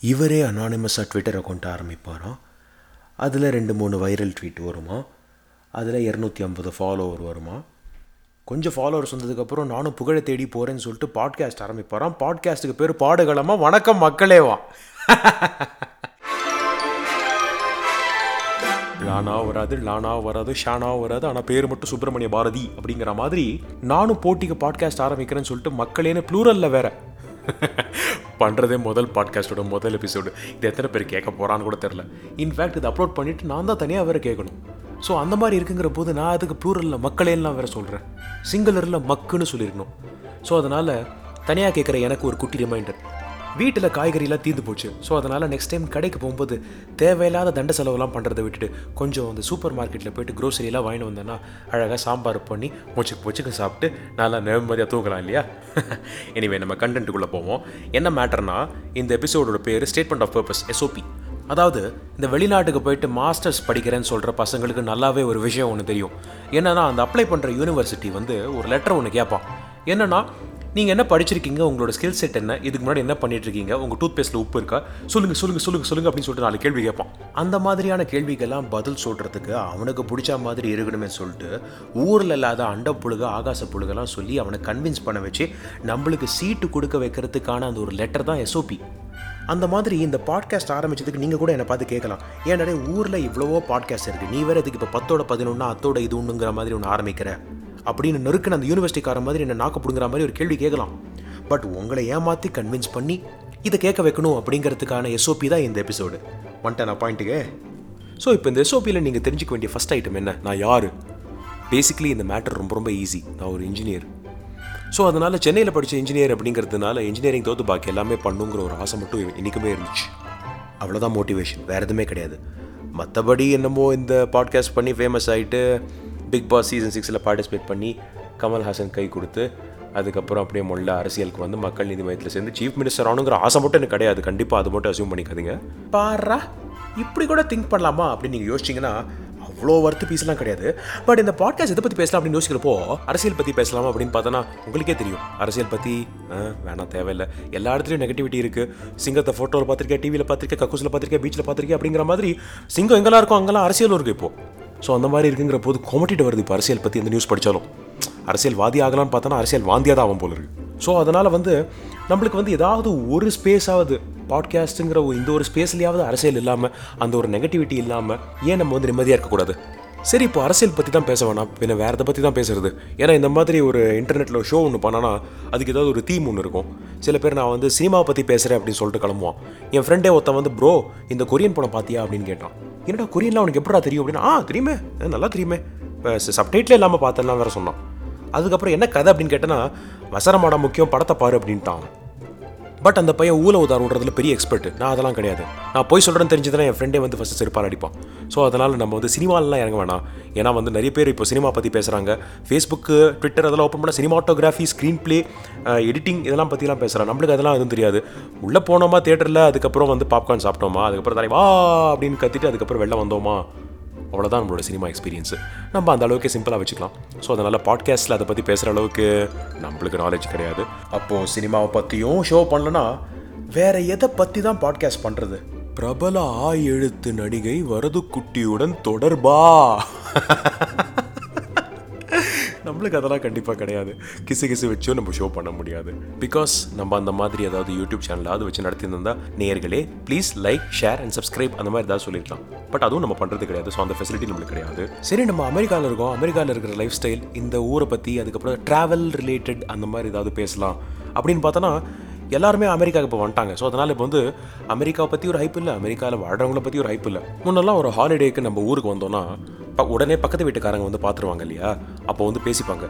இவரே அனானிமஸாக Twitter account ஆரம்பிப்பாராம். அதில் ரெண்டு மூணு வைரல் ட்வீட் வருமா? அதில் இரநூத்தி ஐம்பது ஃபாலோவர் வருமா? கொஞ்சம் ஃபாலோவர்ஸ் வந்ததுக்கப்புறம் நானும் புகழை தேடி போகிறேன்னு சொல்லிட்டு பாட்காஸ்ட் ஆரம்பிப்பாராம். பாட்காஸ்ட்டுக்கு பேர் பாடுகளமாக வணக்கம் மக்களேவா லானா வராது லானா வராது ஷானா வராது ஆனால் பேர் மட்டும் சுப்பிரமணிய பாரதி அப்படிங்கிற மாதிரி நானும் போட்டிக்கு பாட்காஸ்ட் ஆரம்பிக்கிறேன்னு சொல்லிட்டு மக்களேன்னு ப்ளூரலில் வேற பண்ணுறதே முதல் பாட்காஸ்டோட முதல் எபிசோடு இது எத்தனை பேர் கேட்க போகிறான்னு கூட தெரில இன்ஃபேக்ட் இது அப்லோட் பண்ணிவிட்டு நான் தான் தனியாக வேறு கேட்கணும். ஸோ அந்த மாதிரி இருக்குங்கிற போது நான் அதுக்கு ப்ளூரலில் மக்களேலாம் வேறு சொல்கிறேன் சிங்குலரில் மக்குன்னு சொல்லியிருக்கணும். ஸோ அதனால் தனியாக கேட்குற எனக்கு ஒரு குட்டி ரிமைண்டர் வீட்டில் காய்கறிலாம் தீர்ந்து போச்சு. ஸோ அதனால் நெக்ஸ்ட் டைம் கடைக்கு போகும்போது தேவையில்லாத தண்ட செலவுலாம் பண்ணுறதை விட்டுட்டு கொஞ்சம் அந்த சூப்பர் மார்க்கெட்டில் போயிட்டு க்ரோசரியெல்லாம் வாங்கிட்டு வந்தேன்னா அழகாக சாம்பார் பண்ணி மூச்சுக்கு பொச்சுக்கு சாப்பிட்டு நல்லா நிம்மதியாக தூங்கலாம் இல்லையா? எனிவே நம்ம கண்டென்ட்டுக்குள்ளே போவோம். என்ன மேட்டர்னா இந்த எபிசோடோட பேர் ஸ்டேட்மெண்ட் ஆஃப் பர்பஸ் எஸ்ஓபி அதாவது இந்த வெளிநாட்டுக்கு போயிட்டு மாஸ்டர்ஸ் படிக்கிறேன்னு சொல்கிற பசங்களுக்கு நல்லாவே ஒரு விஷயம் ஒன்று தெரியும். என்னென்னா அந்த அப்ளை பண்ணுற யூனிவர்சிட்டி வந்து ஒரு லெட்டர் ஒன்று கேட்பான் என்னென்னா நீங்கள் என்ன படிச்சிருக்கீங்க? உங்களோட ஸ்கில் செட் என்ன? இதுக்கு முன்னாடி என்ன பண்ணிட்டு இருக்கீங்க உங்கள் டூத் பேஸ்ட்டில் உப்பு இருக்கா? சொல்லுங்கள் சொல்லுங்கள் சொல்லுங்கள் சொல்லுங்கள் அப்படின்னு சொல்லிட்டு நாலு கேள்வி கேட்பான். அந்த மாதிரியான கேள்விக்கெல்லாம் பதில் சொல்கிறதுக்கு அவனுக்கு பிடிச்ச மாதிரி இருக்கணுமே சொல்லிட்டு ஊரில் இல்லாத அண்ட புழுக ஆகாச புழுகெல்லாம் சொல்லி அவனை கன்வின்ஸ் பண்ண வச்சு நம்மளுக்கு சீட்டு கொடுக்க வைக்கிறதுக்கான அந்த ஒரு லெட்டர் தான் எஸ்ஓபி அந்த மாதிரி இந்த பாட்காஸ்ட் ஆரம்பிச்சதுக்கு நீங்கள் கூட என்னை பார்த்து கேட்கலாம். ஏன்னாடே ஊரில் இவ்வளவோ பாட்காஸ்ட் இருக்குது நீ வேறு இதுக்கு இப்போ பத்தோட பதினொன்னா அத்தோட இது ஒன்றுங்கிற மாதிரி ஒன்று ஆரம்பிக்கிற. அப்படின்னு நெருக்கின அந்த யூனிவர்சிட்டிக்கார மாதிரி என்ன நாக்க பிடுங்குற மாதிரி ஒரு கேள்வி கேட்கலாம். பட் உங்களை ஏமாற்றி கன்வின்ஸ் பண்ணி இதை கேட்க வைக்கணும் அப்படிங்கிறதுக்கான எஸ்ஓபி தான் இந்த எபிசோடு வந்துட்டேன் நான் பாயிண்ட்டுக்கு ஸோ இப்போ இந்த எஸ்ஓபியில் நீங்கள் தெரிஞ்சுக்க வேண்டிய ஃபஸ்ட் ஐட்டம் என்ன? நான் யார்? பேசிக்லி இந்த மேட்டர் ரொம்ப ரொம்ப ஈஸி நான் ஒரு இன்ஜினியர் ஸோ அதனால் சென்னையில் படித்த இன்ஜினியர் அப்படிங்கிறதுனால இன்ஜினியரிங் தோத்து பாக்கி எல்லாமே பண்ணுங்கிற ஒரு ஆசை மட்டும் என்றைக்குமே இருந்துச்சு. அவ்வளோதான் மோட்டிவேஷன் வேறு எதுவுமே கிடையாது. மற்றபடி என்னமோ இந்த பாட்காஸ்ட் பண்ணி ஃபேமஸ் ஆகிட்டு பிக் பாஸ் சீசன் சிக்ஸில் பார்ட்டிசிபேட் பண்ணி கமல்ஹாசன் கை கொடுத்து அதுக்கப்புறம் அப்படியே முள்ள அரசியலுக்கு வந்து மக்கள் நீதி மையத்தில் சேர்ந்து சீஃப் மினிஸ்டர் ஆனுங்கிற ஆசை மட்டும் எனக்கு கிடையாது. கண்டிப்பாக அது மட்டும் அசியூம் பண்ணிக்காதீங்க. பாரா இப்படி கூட திங்க் பண்ணலாமா அப்படின்னு நீங்கள் யோசிச்சிங்கன்னா அவ்வளோ ஒர்த்து பீஸ்லாம் கிடையாது. பட் இந்த பாட்காஸ்ட் எதை பற்றி பேசலாம் அப்படின்னு யோசிக்கிறப்போ அரசியல் பற்றி பேசலாமா அப்படின்னு பார்த்தோன்னா உங்களுக்கே தெரியும். அரசியல் பற்றி வேணாம் தேவையில்லை. எல்லா இடத்துலையும் நெகட்டிவிட்டி இருக்குது சிங்கத்தை ஃபோட்டோவில் பார்த்துருக்கேன் டிவியில் பார்த்துருக்கேன் கக்கூஸில் பார்த்துருக்கேன் பீச்சில் பார்த்துருக்கேன் அப்படிங்கிற மாதிரி சிங்கம் எங்கெல்லாம் இருக்கும் அங்கெல்லாம் அரசியலும் இருக்குது இப்போது ஸோ அந்த மாதிரி இருக்குங்கிற போது கொமட்டிட்டு வருது இப்போ அரசியல் பற்றி இந்த நியூஸ் படித்தாலும் அரசியல்வாதி ஆகலாம்னு பார்த்தோன்னா அரசியல் வாந்தியாக தான் ஆகும் போல இருக்கு. ஸோ அதனால் வந்து நம்மளுக்கு வந்து ஏதாவது ஒரு ஸ்பேஸாவது பாட்காஸ்ட்டுங்கிற ஒரு இந்த ஒரு ஸ்பேஸ்லேயாவது அரசியல் இல்லாமல் அந்த ஒரு நெகட்டிவிட்டி இல்லாமல் ஏன் நம்ம வந்து நிம்மதியாக இருக்கக்கூடாது? சரி இப்போ அரசியல் பற்றி தான் பேச வேணாம். பின்ன வேறு எதை பற்றி தான் பேசுறது? ஏன்னா இந்த மாதிரி ஒரு இன்டர்நெட்டில் ஷோ ஒன்று பண்ணனா அதுக்கு ஏதாவது ஒரு தீம் ஒன்று இருக்கும். சில பேர் நான் வந்து சினிமாவை பற்றி பேசுகிறேன் அப்படின்னு சொல்லிட்டு கிளம்புவான். என் ஃப்ரெண்டே ஒருத்தன் வந்து ப்ரோ இந்த கொரியன் படம் பார்த்தியா அப்படின்னு கேட்டான். என்னடா கொரியன்லாம் உனக்கு எப்படா தெரியும்? அப்படின்னா ஆ தெரியுமே. நல்லா தெரியுமே. இப்போ சப்டைட்டில் இல்லாமல் பார்த்தெல்லாம் வேறு சொன்னான். அதுக்கப்புறம் என்ன கதை அப்படின்னு கேட்டேன்னா வசரமாடா முக்கியம் படத்தை பாரு அப்படின்ட்டான். பட் அந்த பையன் ஊல உதார் விடுறதுல பெரிய எக்ஸ்பர்ட் நான் அதெல்லாம் கிடையாது. நான் போய் சொல்கிறேன்னு தெரிஞ்சதுனா என் ஃப்ரெண்டே வந்து ஃபஸ்ட்டு செருப்பால் அடிப்பான். ஸோ அதனால் நம்ம வந்து சினிமாலலாம் இறங்க வேணாம். ஏன்னா வந்து நிறைய பேர் இப்போ சினிமா பற்றி பேசுகிறாங்க ஃபேஸ்புக்கு ட்விட்டர் அதெல்லாம் ஓப்பன் பண்ணால் சினிமாட்டோகிராஃபி ஸ்க்ரீன் ப்ளே எடிட்டிங் இதெல்லாம் பற்றிலாம் பேசுகிறாங்க நம்மளுக்கு அதெல்லாம் எதுவும் தெரியாது. உள்ளே போனோமா தேட்டரில் அதுக்கப்புறம் வந்து பாப்கார்ன் சாப்பிட்டோமா? அதுக்கப்புறம் தலைவா அப்படின்னு கத்திட்டு அதுக்கப்புறம் வெளில வந்தோமா? அவ்வளோதான் நம்மளோட சினிமா எக்ஸ்பீரியன்ஸு நம்ம அந்த அளவுக்கு சிம்பிளாக வச்சுக்கலாம். ஸோ அதனால் பாட்காஸ்ட்டில் அதை பற்றி பேசுகிற அளவுக்கு நம்மளுக்கு நாலேஜ் கிடையாது. அப்போது சினிமாவை பற்றியும் ஷோ பண்ணலன்னா வேற எதை பற்றி தான் பாட்காஸ்ட் பண்ணுறது பிரபல ஆ எழுத்து நடிகை வரது குட்டியுடன் தொடர்பா? நம்மளுக்கு அதெல்லாம் கண்டிப்பாக கிடையாது. கிசு கிசு வச்சும் நம்ம ஷோ பண்ண முடியாது. பிகாஸ் நம்ம அந்த மாதிரி ஏதாவது யூடியூப் சேனலாவது வச்சு நடத்தியிருந்தா நேர்களே please like share and subscribe அந்த மாதிரி ஏதாவது சொல்லியிருக்கலாம். பட் அதுவும் நம்ம பண்ணுறது கிடையாது. ஸோ அந்த ஃபெசிலிட்டி நம்மளுக்கு கிடையாது. சரி நம்ம அமெரிக்காவில் இருக்கோம். அமெரிக்காவில் இருக்கிற லைஃப் ஸ்டைல் இந்த ஊரை பற்றி அதுக்கப்புறம் ட்ராவல் ரிலேட்டட் அந்த மாதிரி ஏதாவது பேசலாம். அப்படின்னு பார்த்தோன்னா எல்லாருமே அமெரிக்காவுக்கு இப்போ வந்துட்டாங்க. ஸோ அதனால் இப்போ வந்து அமெரிக்காவை பற்றி ஒரு ஹைப் இல்லை அமெரிக்காவில் வாழ்கிறவங்கள பற்றி ஒரு ஹைப் இல்லை. முன்னெல்லாம் ஒரு ஹாலிடேக்கு நம்ம ஊருக்கு வந்தோம்னா உடனே பக்கத்து வீட்டுக்காரங்க வந்து பார்த்துருவாங்க இல்லையா? அப்போ வந்து பேசிப்பாங்க.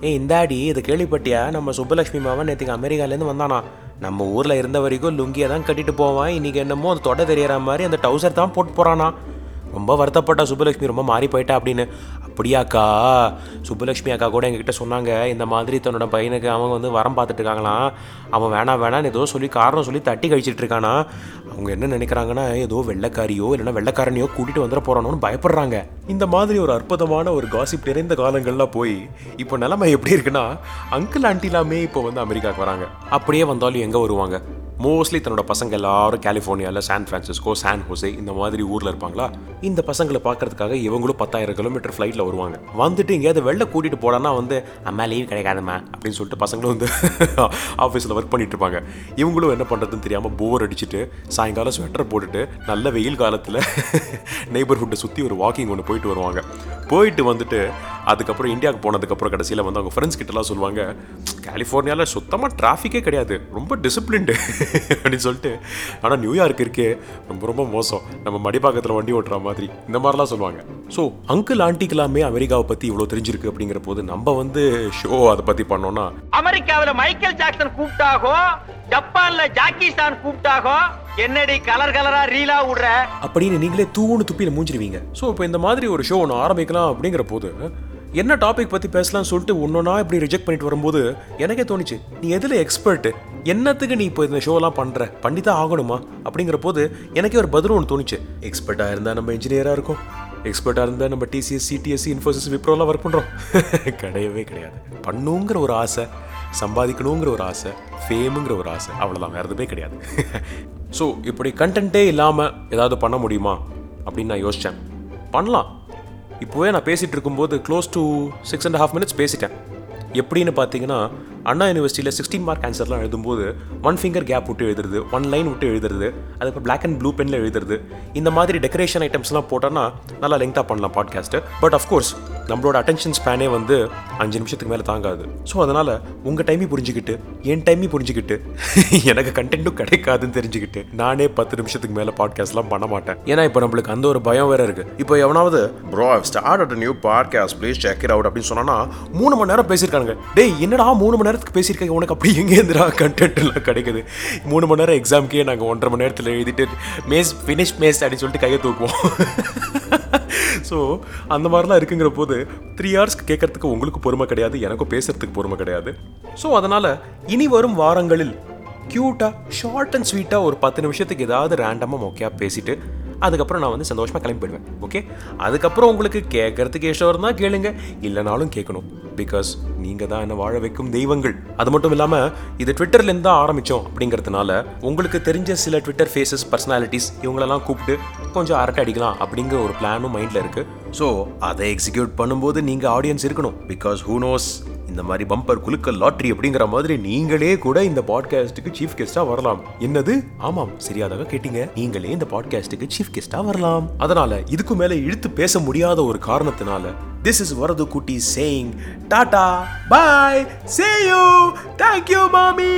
ஏய் இந்தாடி இதை கேள்விப்பட்டியா? நம்ம சுப்பலக்ஷ்மி மாவன் நேற்றுக்கு அமெரிக்காலேருந்து வந்தானா? நம்ம ஊரில் இருந்த வரைக்கும் லுங்கியை தான் கட்டிட்டு போவான். இன்றைக்கி என்னமோ அது தொட தெரியற மாதிரி அந்த டவுசர் தான் போட்டு போகிறானா ரொம்ப வருத்தப்பட்டா சுப்பலக்ஷ்மி ரொம்ப மாறி போயிட்டா அப்படின்னு. அப்படியாக்கா சுப்புலட்சுமி அக்கா கூட எங்ககிட்ட சொன்னாங்க இந்த மாதிரி தன்னோட பையனுக்கு அவங்க வந்து வரம் பார்த்துட்டு இருக்காங்களாம் அவன் வேணாம் வேணான்னு ஏதோ சொல்லி காரணம் சொல்லி தட்டி கழிச்சிட்டு இருக்கானா அவங்க என்ன நினைக்கிறாங்கன்னா ஏதோ வெள்ளக்காரியோ இல்லைன்னா வெள்ளக்காரனையோ கூட்டிட்டு வந்துட போறானோன்னு பயப்படுறாங்க. இந்த மாதிரி ஒரு அற்புதமான ஒரு காசிப் நிறைந்த காலங்கள்லாம் போய் இப்போ நிலைமை எப்படி இருக்குன்னா அங்கிள் ஆண்டிலாமே இப்போ வந்து அமெரிக்காவுக்கு வராங்க. அப்படியே வந்தாலும் எங்கே வருவாங்க? மோஸ்ட்லி தன்னோட பசங்க எல்லாரும் கலிஃபோர்னியாவில் சான் ஃப்ரான்சிஸ்கோ சான் ஹோசே இந்த மாதிரி ஊரில் இருப்பாங்களா? இந்த பசங்களை பார்க்கறதுக்காக இவங்களும் பத்தாயிரம் கிலோமீட்டர் ஃப்ளைட்டில் வருவாங்க. வந்துட்டு எங்கேயாவது வெளில கூட்டிகிட்டு போடான்னா வந்து அம்மா லீவ் கிடைக்காதம்மா அப்படின்னு சொல்லிட்டு பசங்களும் வந்து ஆஃபீஸில் ஒர்க் பண்ணிட்டு இருப்பாங்க. இவங்களும் என்ன பண்ணுறதுன்னு தெரியாமல் போர் அடிச்சுட்டு சாயங்காலம் ஸ்வெட்டர் போட்டுட்டு நல்ல வெயில் காலத்தில் நெய்பர்ஹுட்டை சுற்றி ஒரு வாக்கிங் ஒன்று போயிட்டு வருவாங்க. போயிட்டு வந்துட்டு அதுக்கப்புறம் இந்தியாவுக்கு போனதுக்கப்புறம் கடைசியில் வந்து அவங்க ஃப்ரெண்ட்ஸ் கிட்டலாம் சொல்லுவாங்க கலிஃபோர்னியாவில் சுத்தமாக டிராஃபிக்கே கிடையாது. ரொம்ப டிசிப்ளின்டு அப்படின்னு சொல்லிட்டு. ஆனால் நியூயார்க் இருக்கே ரொம்ப ரொம்ப மோசம். நம்ம மடிப்பாக்கத்தில் வண்டி ஓட்டுற மாதிரி. இந்த மாதிரிலாம் சொல்லுவாங்க. ஸோ அங்கிள் ஆண்டிக்கெல்லாமே அமெரிக்காவை பற்றி இவ்வளோ தெரிஞ்சிருக்கு அப்படிங்கிற போது நம்ம வந்து ஷோ அதை பற்றி பண்ணோன்னா அமெரிக்காவுல மைக்கேல் ஜாக்சன் கூப்பிட்டாகோ ஜப்பான்ல ஜாக்கி சான் கூப்பிட்டாகோ என்னடி கலர் கலரா ரீலா விடுற? அப்படின்னு நீங்களே தூணு துப்பியில் மூஞ்சிருவீங்க. ஸோ இப்போ இந்த மாதிரி ஒரு ஷோ ஒன்று ஆரம்பிக்கலாம் அப்படிங்கிற போது என்ன டாபிக் பற்றி பேசலாம்னு சொல்லிட்டு ஒன்றொன்னா இப்படி ரிஜெக்ட் பண்ணிட்டு வரும்போது எனக்கே தோணுச்சு நீ எதில் எக்ஸ்பர்ட்டு என்னத்துக்கு நீ இப்போ இந்த ஷோலாம் பண்ணுற பண்ணி தான் ஆகணுமா? அப்படிங்கிற போது எனக்கே ஒரு பதில் ஒன்று தோணுச்சு. எக்ஸ்பர்ட்டாக இருந்தால் நம்ம இன்ஜினியராக இருக்கும். எக்ஸ்பர்ட்டாக இருந்தால் நம்ம டிசிஎஸ் சிடிஎஸ்சி இன்ஃபோசிஸ் விப்ரோலாம் ஒர்க் பண்ணுறோம் கிடையவே கிடையாது. பண்ணுங்கிற ஒரு ஆசை சம்பாதிக்கணுங்கிற ஒரு ஆசை ஃபேமுங்கிற ஒரு ஆசை அவ்வளோதான் வேறு எதுவுமே கிடையாது. ஸோ இப்படி கண்டென்ட்டே இல்லாமல் ஏதாவது பண்ண முடியுமா? அப்படின்னு நான் யோசித்தேன் பண்ணலாம். இப்போவே நான் பேசிகிட்டு இருக்கும்போது close to six and half minutes பேசிட்டேன். எப்படின்னு பார்த்தீங்கன்னா அண்ணா யூனிவர்சிட்டியில் சிக்ஸ்டீன் மார்க் ஆன்சர்லாம் எழுதும்போது ஒன் ஃபிங்கர் கேப் விட்டு எழுதுறது ஒன் லைன் விட்டு எழுதுறது அதுக்கப்புறம் பிளாக் அண்ட் ப்ளூ பெனில் எழுதுறது இந்த மாதிரி டெக்கரேஷன் ஐட்டம்ஸ்லாம் போட்டோன்னா நல்லா லெங்க்தாக பண்ணலாம் பாட்காஸ்ட்டு பட் அஃப்கோர்ஸ் நம்மளோட அட்டென்ஷன் ஸ்பேனே வந்து அஞ்சு நிமிஷத்துக்கு மேலே தாங்காது. ஸோ அதனால் உங்கள் டைமையும் புரிஞ்சுக்கிட்டு என் டைமையும் புரிஞ்சுக்கிட்டு எனக்கு கண்டென்ட்டும் கிடைக்காதுன்னு தெரிஞ்சுக்கிட்டு நானே பத்து நிமிஷத்துக்கு மேலே பாட்காஸ்ட்லாம் பண்ண மாட்டேன். ஏன்னா இப்போ நம்மளுக்கு அந்த ஒரு பயம் வேறு இருக்குது இப்போ எவனாவது bro start at new podcast please check it out அப்படின்னு சொன்னால் மூணு மணி நேரம் பேசியிருக்காங்க டேய் என்னடா மூணு மணி நேரத்துக்கு பேசியிருக்காங்க உனக்கு அப்படி எங்கேருந்துடா கண்டென்ட்லாம் கிடைக்குது? மூணு மணி நேரம் எக்ஸாம்க்கே நாங்கள் ஒன்றரை மணி நேரத்தில் எழுதிட்டு மேஸ் ஃபினிஷ் மேஸ் அப்படின்னு சொல்லிட்டு கையை தூக்குவோம். ஸோ அந்த மாதிரிலாம் இருக்குங்கிற போது த்ரீ ஹவர்ஸ்க்கு கேட்கறதுக்கு உங்களுக்கு பொறுமை கிடையாது எனக்கும் பேசுறதுக்கு பொறுமை கிடையாது. ஸோ அதனால் இனி வரும் வாரங்களில் க்யூட்டாக ஷார்ட் அண்ட் ஸ்வீட்டாக ஒரு பத்து நிமிஷத்துக்கு ஏதாவது ரேண்டமாக மொக்கையாக பேசிட்டு அதுக்கப்புறம் நான் வந்து சந்தோஷமாக கிளம்பி போயிடுவேன். ஓகே அதுக்கப்புறம் உங்களுக்கு கேட்கறதுக்கு இஷ்டம் இருந்தால் கேளுங்க. இல்லைனாலும் கேட்கணும். பிகாஸ் நீங்கள் தான் என்ன வாழ வைக்கும் தெய்வங்கள். அது மட்டும் இல்லாமல் இது ட்விட்டர்லேருந்து தான் ஆரம்பித்தோம் அப்படிங்கிறதுனால உங்களுக்கு தெரிஞ்ச சில ட்விட்டர் ஃபேஸஸ் பர்சனாலிட்டிஸ் இவங்களெல்லாம் கூப்பிட்டு கொஞ்சம் அரட்டை அடிக்கலாம் அப்படிங்கிற ஒரு பிளானும் மைண்டில் இருக்குது ஸோ அதை எக்ஸிக்யூட் பண்ணும்போது நீங்கள் ஆடியன்ஸ் இருக்கணும். பிகாஸ் ஹூ நோஸ் இந்த மாதிரி பம்பர் குலுக்கல் லாட்ரி அப்படிங்கிற மாதிரி நீங்களே கூட இந்த பாட்காஸ்ட்டுக்கு சீஃப் கெஸ்டா வரலாம். என்னது? ஆமாம் சரியாதாக கேட்டீங்க. நீங்களே இந்த பாட்காஸ்ட்டுக்கு சீஃப் கெஸ்டா வரலாம். அதனால இதுக்கு மேல இழுத்து பேச முடியாத ஒரு காரணத்தினால திஸ் இஸ் வரது குட்டி saying Tata bye see you thank you மாமி.